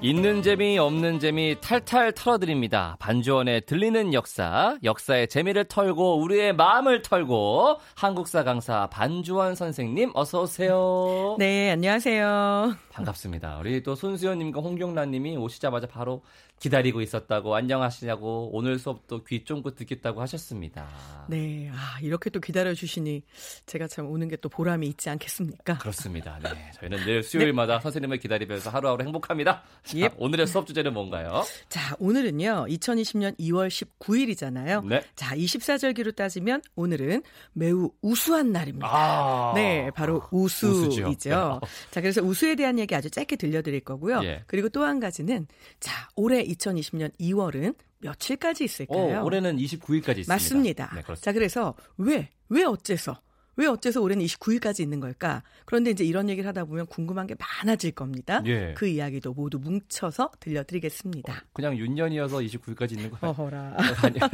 있는 재미 없는 재미 탈탈 털어드립니다. 반주원의 들리는 역사, 역사의 재미를 털고 우리의 마음을 털고 한국사 강사 반주원 선생님 어서 오세요. 네, 안녕하세요. 반갑습니다. 우리 또 손수연님과 홍경란님이 오시자마자 바로 기다리고 있었다고 안녕하시냐고 오늘 수업도 귀 쫑긋 듣겠다고 하셨습니다. 네, 아 이렇게 또 기다려 주시니 제가 참 오는 게 또 보람이 있지 않겠습니까? 그렇습니다. 네, 저희는 늘 수요일마다 네. 선생님을 기다리면서 하루하루 행복합니다. 자, 예. 오늘의 수업 주제는 뭔가요? 자, 오늘은요 2020년 2월 19일이잖아요. 네. 자, 24절기로 따지면 오늘은 매우 우수한 날입니다. 아~ 네, 바로 우수이죠. 네. 자, 그래서 우수에 대한 얘기 아주 짧게 들려드릴 거고요. 예. 그리고 또 한 가지는 자 올해 2020년 2월은 며칠까지 있을까요? 오, 올해는 29일까지 있습니다. 맞습니다. 네, 자, 그래서 왜, 왜 어째서 왜 어째서 올해는 29일까지 있는 걸까? 그런데 이제 이런 얘기를 하다 보면 궁금한 게 많아질 겁니다. 예. 그 이야기도 모두 뭉쳐서 들려드리겠습니다. 어, 그냥 윤년이어서 29일까지 있는 거예요? 어허라. 아니, 아,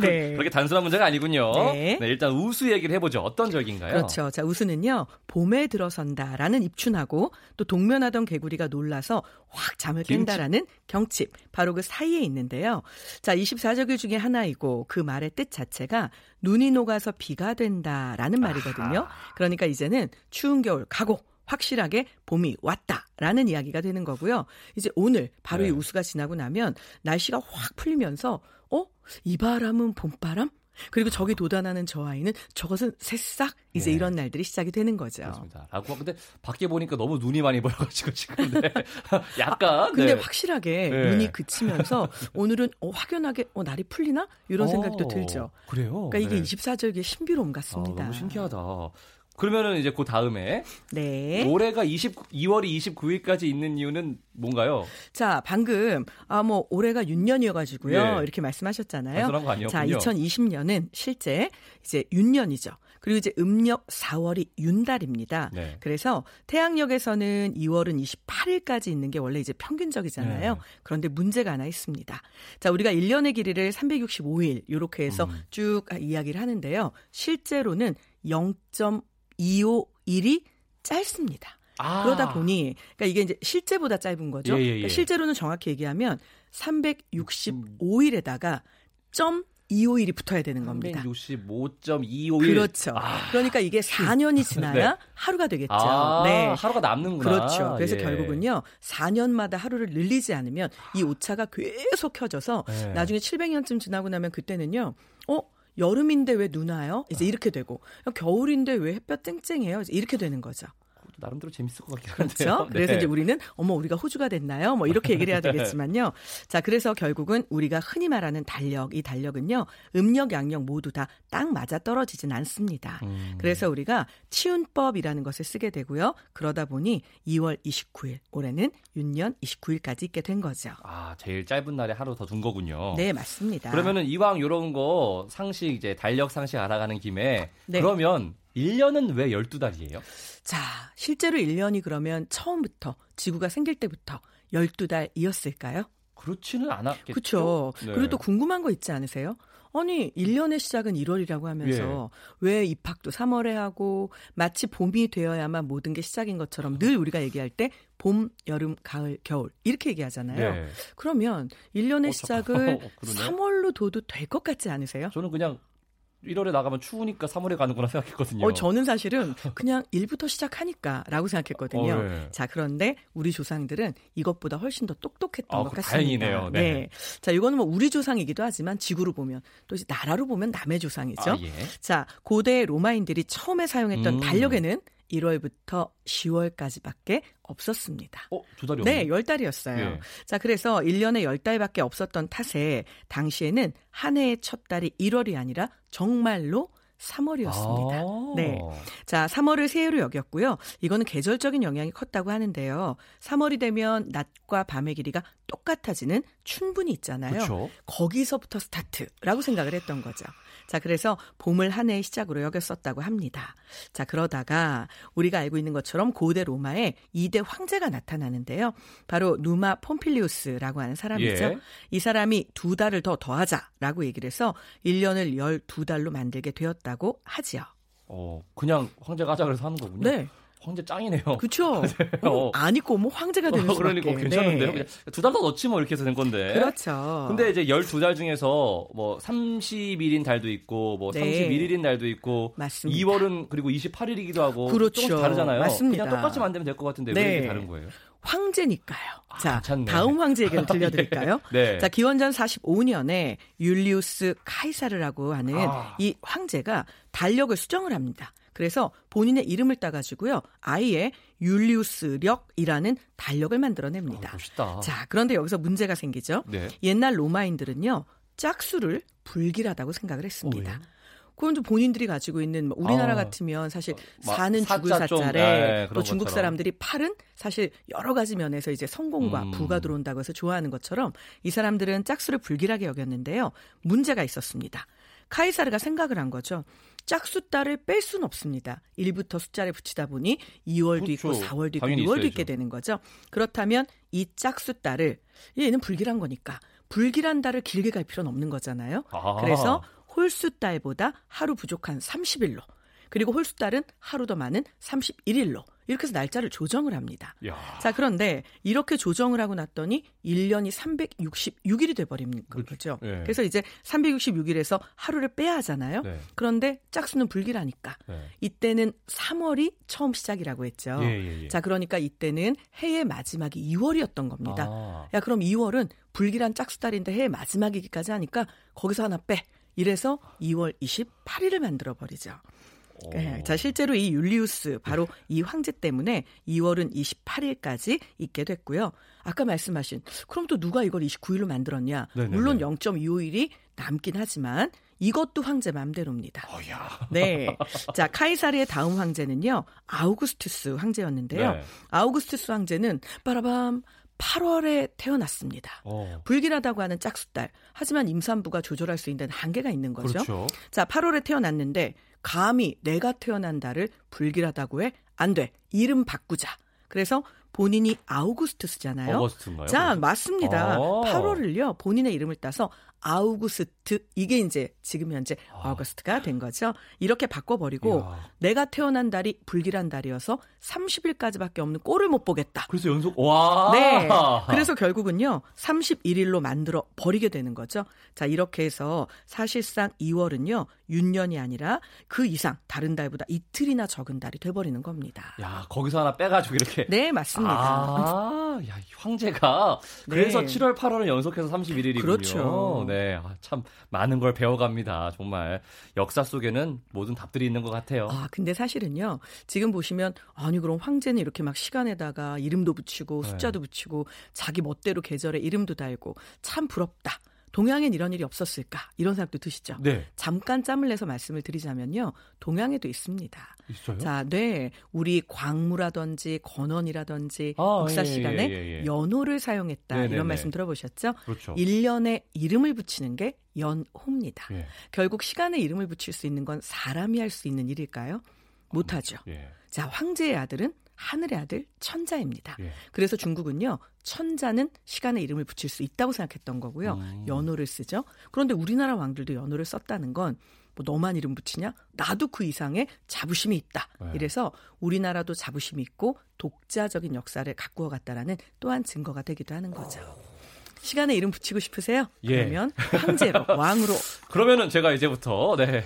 네. 그렇게 단순한 문제가 아니군요. 네. 네. 일단 우수 얘기를 해보죠. 어떤 절기인가요? 그렇죠. 자, 우수는요. 봄에 들어선다라는 입춘하고 또 동면하던 개구리가 놀라서 확 잠을 깬다라는 경칩. 바로 그 사이에 있는데요. 자, 24절기 중에 하나이고 그 말의 뜻 자체가 눈이 녹아서 비가 된다라는 말이거든요. 그러니까 이제는 추운 겨울 가고 확실하게 봄이 왔다라는 이야기가 되는 거고요. 이제 오늘 바로 네. 이 우수가 지나고 나면 날씨가 확 풀리면서 어? 이 바람은 봄바람? 그리고 저기 도단하는 저 아이는 저것은 새싹 이제 네. 이런 날들이 시작이 되는 거죠. 그렇습니다. 라고 근데 밖에 보니까 너무 눈이 많이 보여가지고 지금 네. 약간 아, 근데 네. 확실하게 네. 눈이 그치면서 오늘은 어, 확연하게 어, 날이 풀리나 이런 생각도 어, 들죠. 그래요? 그러니까 이게 24절기의 신비로움 같습니다. 아, 너무 신기하다. 그러면은 이제 그 다음에 네. 올해가 20 2월이 29일까지 있는 이유는 뭔가요? 자, 방금 아 뭐 올해가 윤년이어 가지고요. 네. 이렇게 말씀하셨잖아요. 자, 2020년은 실제 이제 윤년이죠. 그리고 이제 음력 4월이 윤달입니다. 네. 그래서 태양력에서는 2월은 28일까지 있는 게 원래 이제 평균적이잖아요. 네. 그런데 문제가 하나 있습니다. 자, 우리가 1년의 길이를 365일 이렇게 해서 음. 쭉 이야기를 하는데요. 실제로는 0.251이 짧습니다. 아. 그러다 보니 그러니까 이게 이제 실제보다 짧은 거죠. 예, 예, 예. 그러니까 실제로는 정확히 얘기하면 365일에다가 점 251이 붙어야 되는 겁니다. 365.251. 그렇죠. 아. 그러니까 이게 4년이 지나야 네. 하루가 되겠죠. 아, 네. 하루가 남는구나. 그렇죠. 그래서 예. 결국은요. 4년마다 하루를 늘리지 않으면 이 오차가 계속 켜져서 네. 나중에 700년쯤 지나고 나면 그때는요. 어? 여름인데 왜 눈 와요? 이제 이렇게 되고 겨울인데 왜 햇볕 쨍쨍해요? 이렇게 되는 거죠. 나름대로 재밌을 것 같긴 한데요. 그렇죠. 네. 그래서 이제 우리는 어머 우리가 호주가 됐나요? 뭐 이렇게 얘기를 해야 되겠지만요. 자, 그래서 결국은 우리가 흔히 말하는 달력, 이 달력은요. 음력, 양력 모두 다 딱 맞아 떨어지진 않습니다. 음. 그래서 우리가 치운법이라는 것을 쓰게 되고요. 그러다 보니 2월 29일 올해는 윤년 29일까지 있게 된 거죠. 아, 제일 짧은 날에 하루 더 둔 거군요. 네, 맞습니다. 그러면은 이왕 이런 거 상식 이제 달력 상식 알아가는 김에 네. 그러면 1년은 왜 12달이에요? 자, 실제로 1년이 그러면 처음부터 지구가 생길 때부터 12달이었을까요? 그렇지는 않았겠죠. 그렇죠. 네. 그리고 또 궁금한 거 있지 않으세요? 아니, 1년의 시작은 1월이라고 하면서 예. 왜 입학도 3월에 하고 마치 봄이 되어야만 모든 게 시작인 것처럼 늘 우리가 얘기할 때 봄, 여름, 가을, 겨울 이렇게 얘기하잖아요. 네. 그러면 1년의 어, 시작을 3월로 둬도 될 것 같지 않으세요? 저는 그냥 1월에 나가면 추우니까 3월에 가는구나 생각했거든요. 어, 저는 사실은 그냥 1부터 시작하니까라고 생각했거든요. 어, 네. 자, 그런데 우리 조상들은 이것보다 훨씬 더 똑똑했던 아, 것 같습니다. 다행이네요. 네. 네. 자, 이거는 뭐 우리 조상이기도 하지만 지구로 보면 또 이제 나라로 보면 남의 조상이죠. 아, 예. 자, 고대 로마인들이 처음에 사용했던 음. 달력에는 1월부터 10월까지밖에 없었습니다. 어, 두 달이 네, 10달이었어요. 예. 자, 그래서 1년에 10달밖에 없었던 탓에 당시에는 한 해의 첫 달이 1월이 아니라 정말로 3월이었습니다. 아~ 네. 자, 3월을 새해로 여겼고요. 이거는 계절적인 영향이 컸다고 하는데요. 3월이 되면 낮과 밤의 길이가 똑같아지는 춘분이 있잖아요. 그쵸? 거기서부터 스타트라고 생각을 했던 거죠. 자, 그래서 봄을 한 해의 시작으로 여겼었다고 합니다. 자, 그러다가 우리가 알고 있는 것처럼 고대 로마에 2대 황제가 나타나는데요. 바로 누마 폼필리우스라고 하는 사람이죠. 예. 이 사람이 두 달을 더 더하자라고 얘기를 해서 1년을 12달로 만들게 되었다고 하지요. 어, 그냥 황제가 하자 그래서 하는 거군요. 네. 황제 짱이네요. 그렇죠. 어. 어, 안 입고 뭐 황제가 되는 어. 그러니까 괜찮은데요. 네. 두달 더 넣지 뭐 이렇게 해서 된 건데. 그렇죠. 근데 이제 12달 중에서 뭐 30일인 달도 있고 뭐 네. 31일인 달도 있고 맞습니다. 2월은 그리고 28일이기도 하고 그렇죠. 조금씩 다르잖아요. 맞습니다. 그냥 똑같이 만들면 될 것 같은데 네. 왜 이렇게 다른 거예요? 황제니까요. 자, 괜찮네. 다음 황제 얘기를 들려드릴까요? 네. 자, 기원전 45년에 율리우스 카이사르라고 하는 아. 이 황제가 달력을 수정을 합니다. 그래서 본인의 이름을 따가지고요, 아예 율리우스력이라는 달력을 만들어냅니다. 아, 멋있다. 자, 그런데 여기서 문제가 생기죠. 네. 옛날 로마인들은요, 짝수를 불길하다고 생각을 했습니다. 어, 왜요? 그건 좀 본인들이 가지고 있는 뭐 우리나라 아, 같으면 사실 막 사는 죽을 좀, 사자래 예, 또 중국 것처럼. 사람들이 팔은 사실 여러 가지 면에서 이제 성공과 음. 부가 들어온다고 해서 좋아하는 것처럼 이 사람들은 짝수를 불길하게 여겼는데요. 문제가 있었습니다. 카이사르가 생각을 한 거죠. 짝수 딸을 뺄 수는 없습니다. 1부터 숫자를 붙이다 보니 2월도 있고 그렇죠. 4월도 있고 당연히 6월도 있어야죠. 있게 되는 거죠. 그렇다면 이 짝수 딸을 얘는 불길한 거니까 불길한 달을 길게 갈 필요는 없는 거잖아요. 아. 그래서 홀수 달보다 하루 부족한 30일로 그리고 홀수 달은 하루 더 많은 31일로 이렇게 해서 날짜를 조정을 합니다. 야. 자, 그런데 이렇게 조정을 하고 났더니 1년이 366일이 돼버리는 거죠. 예. 그래서 이제 366일에서 하루를 빼야 하잖아요. 네. 그런데 짝수는 불길하니까 네. 이때는 3월이 처음 시작이라고 했죠. 예, 예, 예. 자, 그러니까 이때는 해의 마지막이 2월이었던 겁니다. 아. 야, 그럼 2월은 불길한 짝수달인데 해의 마지막이기까지 하니까 거기서 하나 빼. 이래서 2월 28일을 만들어 버리죠. 오. 네, 자, 실제로 이 율리우스 바로 이 황제 때문에 2월은 28일까지 있게 됐고요. 아까 말씀하신 그럼 또 누가 이걸 29일로 만들었냐? 네네네. 물론 0.25일이 남긴 하지만 이것도 황제 맘대로입니다. 어야. 네. 자, 카이사르의 다음 황제는요. 아우구스투스 황제였는데요. 네. 아우구스투스 황제는 빠라밤 8월에 태어났습니다. 어. 불길하다고 하는 짝수달. 하지만 임산부가 조절할 수 있는 한계가 있는 거죠. 그렇죠. 자, 8월에 태어났는데 감히 내가 태어난 달을 불길하다고 해? 안 돼. 이름 바꾸자. 그래서 본인이 아우구스투스잖아요. 어거스트인가요? 자, 그래서? 맞습니다. 아. 8월을요. 본인의 이름을 따서 아우구스트 이게 이제 지금 현재 아. 아우구스트가 된 거죠. 이렇게 바꿔버리고 이야. 내가 태어난 달이 불길한 달이어서 30일까지밖에 없는 꼴을 못 보겠다. 그래서 연속 와. 네. 그래서 결국은요, 31일로 만들어 버리게 되는 거죠. 자, 이렇게 해서 사실상 2월은요, 윤년이 아니라 그 이상 다른 달보다 이틀이나 적은 달이 돼버리는 겁니다. 야, 거기서 하나 빼 가지고 이렇게 네, 맞습니다. 아, 야, 이 황제가 네. 그래서 7월, 8월은 연속해서 31일이군요. 그렇죠. 네, 아, 참 많은 걸 배워갑니다. 정말 역사 속에는 모든 답들이 있는 것 같아요. 아, 근데 사실은요, 지금 보시면, 아니, 그럼 황제는 이렇게 막 시간에다가 이름도 붙이고, 네. 숫자도 붙이고, 자기 멋대로 계절에 이름도 달고, 참 부럽다. 동양엔 이런 일이 없었을까? 이런 생각도 드시죠? 네, 잠깐 짬을 내서 말씀을 드리자면요, 동양에도 있습니다. 있어요. 자, 네. 우리 광무라든지 건원이라든지 아, 역사 예, 시간에 예, 예, 예. 연호를 사용했다. 네네네. 이런 말씀 들어보셨죠? 그렇죠. 일년에 이름을 붙이는 게 연호입니다. 예, 결국 시간에 이름을 붙일 수 있는 건 사람이 할 수 있는 일일까요? 못하죠. 예, 자, 황제의 아들은 하늘의 아들 천자입니다. 예. 그래서 중국은요, 천자는 시간에 이름을 붙일 수 있다고 생각했던 거고요. 음. 연호를 쓰죠. 그런데 우리나라 왕들도 연호를 썼다는 건 뭐 너만 이름 붙이냐? 나도 그 이상의 자부심이 있다. 네. 이래서 우리나라도 자부심이 있고 독자적인 역사를 가꾸어 갔다라는 또한 증거가 되기도 하는 거죠. 시간에 이름 붙이고 싶으세요? 예. 그러면 황제로 왕으로 그러면은 제가 이제부터 네.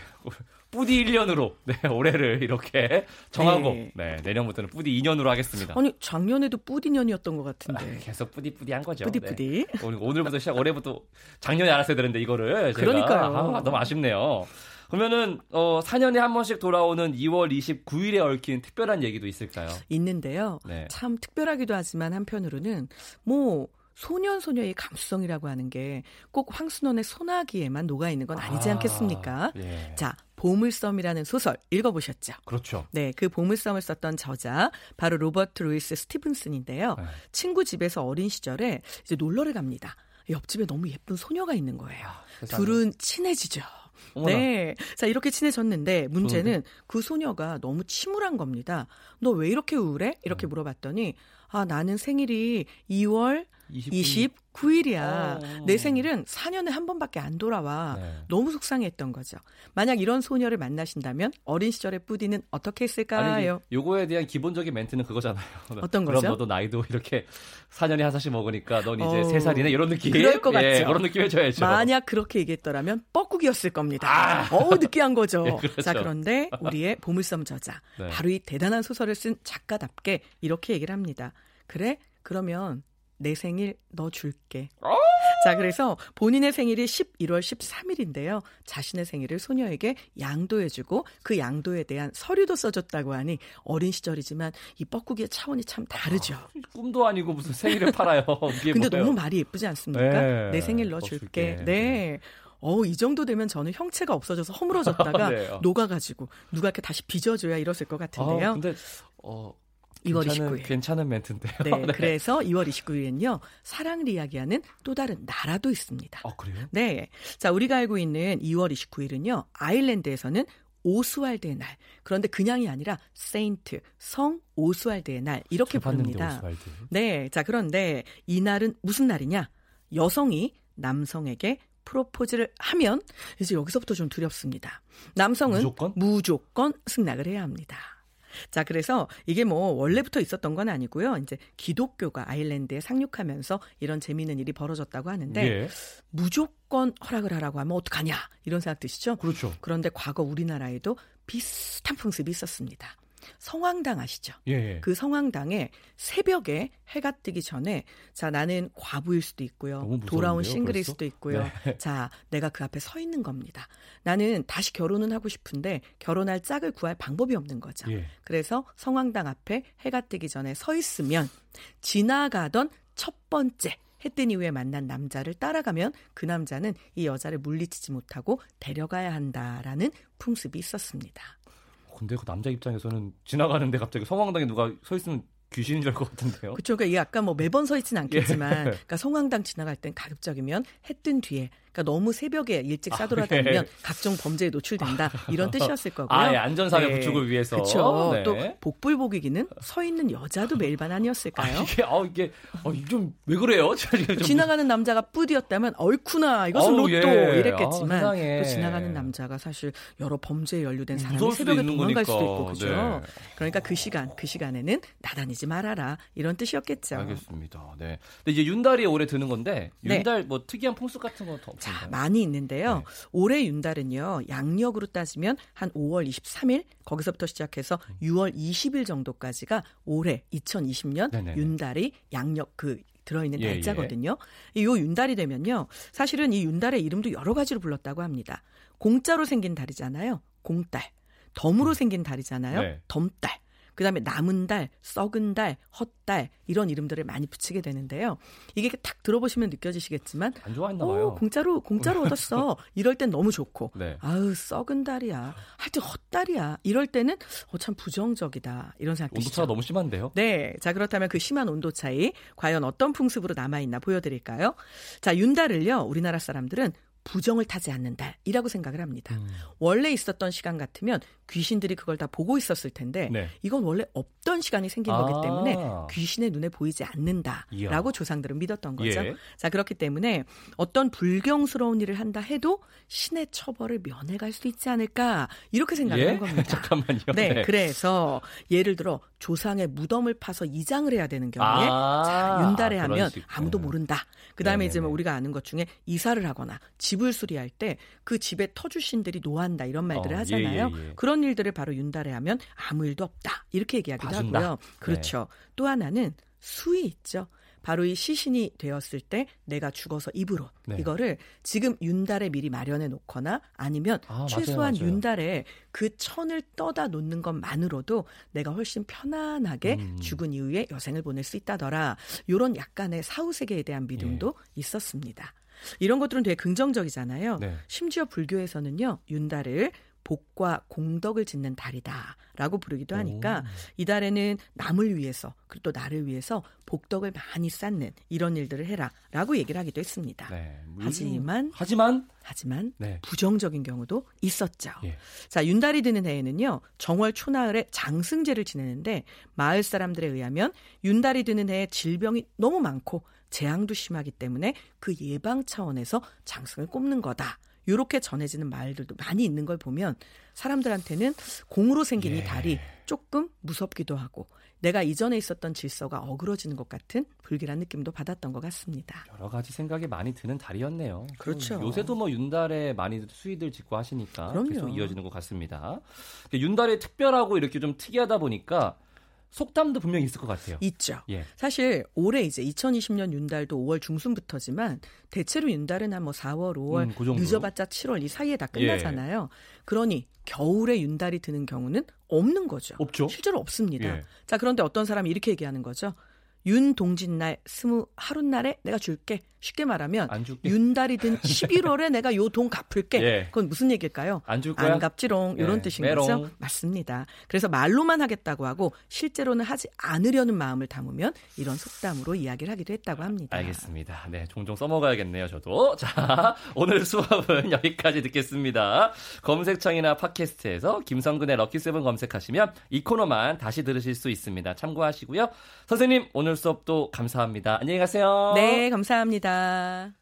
뿌디 1년으로 네, 올해를 이렇게 정하고 네. 네, 내년부터는 뿌디 2년으로 하겠습니다. 아니 작년에도 뿌디 년이었던 것 같은데 계속 뿌디 뿌디 한 거죠. 뿌디 뿌디 네. 오늘- 오늘 부터 시작 올해부터 작년에 알았어야 되는데 이거를 제가 그러니까요. 아, 너무 아쉽네요. 그러면은 어 4년에 한 번씩 돌아오는 2월 29일에 얽힌 특별한 얘기도 있을까요? 있는데요. 네. 참 특별하기도 하지만 한편으로는 뭐 소년 소녀의 감수성이라고 하는 게 꼭 황순원의 소나기에만 녹아 있는 건 아니지 아, 않겠습니까? 예. 자, 보물섬이라는 소설 읽어보셨죠? 그렇죠. 네, 그 보물섬을 썼던 저자 바로 로버트 루이스 스티븐슨인데요. 네. 친구 집에서 어린 시절에 이제 놀러를 갑니다. 옆집에 너무 예쁜 소녀가 있는 거예요. 세상에. 둘은 친해지죠. 어머나. 네. 자, 이렇게 친해졌는데 문제는? 그 소녀가 너무 침울한 겁니다. 너 왜 이렇게 우울해? 이렇게 음. 물어봤더니 아, 나는 생일이 2월 29일. 29일이야. 어. 내 생일은 4년에 한 번밖에 안 돌아와. 네. 너무 속상했던 거죠. 만약 이런 소녀를 만나신다면 어린 시절의 뿌디는 어떻게 아니, 했을까요? 요거에 대한 기본적인 멘트는 그거잖아요. 어떤 그럼 거죠? 너도 나이도 이렇게 4년에 한 살씩 먹으니까 넌 이제 어, 3살이네 이런 느낌. 그럴 것 예, 같죠. 그런 느낌 해줘야죠. 만약 그렇게 얘기했더라면 뻐꾸기였을 겁니다. 어우 느끼한 거죠. 예, 그렇죠. 자 그런데 우리의 보물섬 저자 네. 바로 이 대단한 소설을 쓴 작가답게 이렇게 얘기를 합니다. 그래 그러면 내 생일 너 줄게. 어? 자 그래서 본인의 생일이 11월 13일인데요. 자신의 생일을 소녀에게 양도해주고 그 양도에 대한 서류도 써줬다고 하니 어린 시절이지만 이 뻐꾸기의 차원이 참 다르죠. 꿈도 아니고 무슨 생일을 팔아요. 근데 뭐예요? 너무 말이 예쁘지 않습니까? 네. 내 생일 너너 줄게. 줄게. 네. 어, 이 정도 되면 저는 형체가 없어져서 허물어졌다가 네. 녹아가지고 누가 이렇게 다시 빚어줘야 이랬을 것 같은데요. 아, 근데 어 2월 괜찮은, 29일. 괜찮은 멘트인데요. 네, 그래서 2월 29일엔요, 사랑을 이야기하는 또 다른 나라도 있습니다. 아 그래요? 네. 자, 우리가 알고 있는 2월 29일은요, 아일랜드에서는 오스왈드의 날. 그런데 그냥이 아니라 세인트, 성 오스왈드의 날. 이렇게 부릅니다. 오스왈드. 네. 자, 그런데 이 날은 무슨 날이냐? 여성이 남성에게 프로포즈를 하면 이제 여기서부터 좀 두렵습니다. 남성은 무조건? 무조건 승낙을 해야 합니다. 자, 그래서 이게 뭐 원래부터 있었던 건 아니고요. 이제 기독교가 아일랜드에 상륙하면서 이런 재미있는 일이 벌어졌다고 하는데 예. 무조건 허락을 하라고 하면 어떡하냐 이런 생각 드시죠? 그렇죠. 그런데 과거 우리나라에도 비슷한 풍습이 있었습니다. 성황당 아시죠? 예. 예. 그 성황당에 새벽에 해가 뜨기 전에 자 나는 과부일 수도 있고요. 돌아온 싱글일 벌써? 수도 있고요. 네. 자 내가 그 앞에 서 있는 겁니다. 나는 다시 결혼은 하고 싶은데 결혼할 짝을 구할 방법이 없는 거죠. 예. 그래서 성황당 앞에 해가 뜨기 전에 서 있으면 지나가던 첫 번째 해 뜬 이후에 만난 남자를 따라가면 그 남자는 이 여자를 물리치지 못하고 데려가야 한다라는 풍습이 있었습니다. 근데 그 남자 입장에서는 지나가는데 갑자기 성황당에 누가 서 있으면 귀신인 줄알것 같은데요. 그렇죠. 그러니까 이게 아까 뭐 매번 서 있지는 않겠지만, 예. 그러니까 성황당 지나갈 땐 가급적이면 해 뜬 뒤에, 그러니까 너무 새벽에 일찍 아, 싸돌아다니면 예. 각종 범죄에 노출된다 이런 뜻이었을 거고요. 아, 예, 안전사회 구축을 위해서. 그렇죠. 네. 또 복불복이기는 서 있는 여자도 매일반 아, 아니었을까요? 이게 아 이게 어, 좀왜 그래요? 좀 지나가는 남자가 뿌디였다면 얼쿠나 이것은 로또 예. 이랬겠지만 아. 또 지나가는 남자가 사실 여러 범죄에 연루된 사람이 새벽에 도망갈 거니까. 수도 있고 그죠. 네. 그러니까 그 시간 그 시간에는 나다니지 말아라 이런 뜻이었겠죠. 알겠습니다. 네. 근데 이제 윤달이 올해 드는 건데 네. 윤달 뭐 특이한 풍습 같은 건더 자, 없나요? 많이 있는데요. 네. 올해 윤달은요, 양력으로 따지면 한 5월 23일, 거기서부터 시작해서 6월 20일 정도까지가 올해 2020년 네네네. 윤달이 양력 그 들어있는 예, 날짜거든요. 이요 윤달이 되면요, 사실은 이 윤달의 이름도 여러 가지로 불렀다고 합니다. 공짜로 생긴 달이잖아요. 공달. 덤으로 생긴 달이잖아요. 네. 덤달. 그다음에 남은 달, 썩은 달, 헛달 이런 이름들을 많이 붙이게 되는데요. 이게 딱 들어보시면 느껴지시겠지만 안 좋아했나 오, 봐요. 공짜로 공짜로 얻었어. 이럴 땐 너무 좋고. 네. 아우 썩은 달이야. 하여튼 헛달이야. 이럴 때는 어, 참 부정적이다. 이런 생각 드시죠. 온도 차가 너무 심한데요. 네. 자, 그렇다면 그 심한 온도 차이 과연 어떤 풍습으로 남아 있나 보여 드릴까요? 자, 윤달을요. 우리나라 사람들은 부정을 타지 않는 달이라고 생각을 합니다. 음. 원래 있었던 시간 같으면 귀신들이 그걸 다 보고 있었을 텐데 네. 이건 원래 없던 시간이 생긴 거기 아. 때문에 귀신의 눈에 보이지 않는다라고 이야. 조상들은 믿었던 거죠. 예. 자 그렇기 때문에 어떤 불경스러운 일을 한다 해도 신의 처벌을 면해갈 수 있지 않을까 이렇게 생각을 예? 한 겁니다. 잠깐만요. 네, 그래서 예를 들어 조상의 무덤을 파서 이장을 해야 되는 경우에 아, 자, 윤달에 그런 하면 식. 아무도 네. 모른다. 그 다음에 이제 뭐 네네네. 우리가 아는 것 중에 이사를 하거나 집을 수리할 때 그 집에 터주신들이 노한다 이런 말들을 어, 하잖아요. 예, 예, 예. 그런 일들을 바로 윤달에 하면 아무 일도 없다. 이렇게 얘기하기도 봐준다. 하고요. 그렇죠. 또 하나는 수이 있죠. 바로 이 시신이 되었을 때 내가 죽어서 입으로 네. 이거를 지금 윤달에 미리 마련해 놓거나 아니면 아, 최소한 맞아요, 맞아요. 윤달에 그 천을 떠다 놓는 것만으로도 내가 훨씬 편안하게 음. 죽은 이후에 여생을 보낼 수 있다더라. 이런 약간의 사후 세계에 대한 믿음도 예. 있었습니다. 이런 것들은 되게 긍정적이잖아요. 네. 심지어 불교에서는요, 윤달을 복과 공덕을 짓는 달이다라고 부르기도 하니까 오. 이 달에는 남을 위해서 그리고 또 나를 위해서 복덕을 많이 쌓는 이런 일들을 해라라고 얘기를 하기도 했습니다. 네. 하지만 하지만 하지만 네. 부정적인 경우도 있었죠. 예. 자, 윤달이 드는 해에는요. 정월 초나흘에 장승제를 지내는데 마을 사람들에 의하면 윤달이 드는 해에 질병이 너무 많고 재앙도 심하기 때문에 그 예방 차원에서 장승을 꼽는 거다. 이렇게 전해지는 말들도 많이 있는 걸 보면 사람들한테는 공으로 생긴 예. 이 달이 조금 무섭기도 하고 내가 이전에 있었던 질서가 어그러지는 것 같은 불길한 느낌도 받았던 것 같습니다. 여러 가지 생각이 많이 드는 달이었네요. 그렇죠. 요새도 뭐 윤달에 많이 수위들 짓고 하시니까 그럼요. 계속 이어지는 것 같습니다. 윤달에 특별하고 이렇게 좀 특이하다 보니까 속담도 분명히 있을 것 같아요. 있죠. 예. 사실 올해 이제 2020년 윤달도 5월 중순부터지만 대체로 윤달은 한 뭐 4월, 5월, 음, 그 늦어봤자 7월 이 사이에 다 끝나잖아요. 예. 그러니 겨울에 윤달이 드는 경우는 없는 거죠. 없죠. 실제로 없습니다. 예. 자 그런데 어떤 사람이 이렇게 얘기하는 거죠. 윤동진날 스무 하룻날에 내가 줄게. 쉽게 말하면 윤달이 든 11월에 내가 요 돈 갚을게. 예. 그건 무슨 얘기일까요? 안줄 거야? 안 갚지롱 이런 예. 뜻인 메롱. 거죠. 맞습니다. 그래서 말로만 하겠다고 하고 실제로는 하지 않으려는 마음을 담으면 이런 속담으로 이야기를 하기도 했다고 합니다. 알겠습니다. 네, 종종 써먹어야겠네요, 저도. 자, 오늘 수업은 여기까지 듣겠습니다. 검색창이나 팟캐스트에서 김성근의 럭키세븐 검색하시면 이 코너만 다시 들으실 수 있습니다. 참고하시고요. 선생님, 오늘 수업도 감사합니다. 안녕히 가세요. 네, 감사합니다. 啊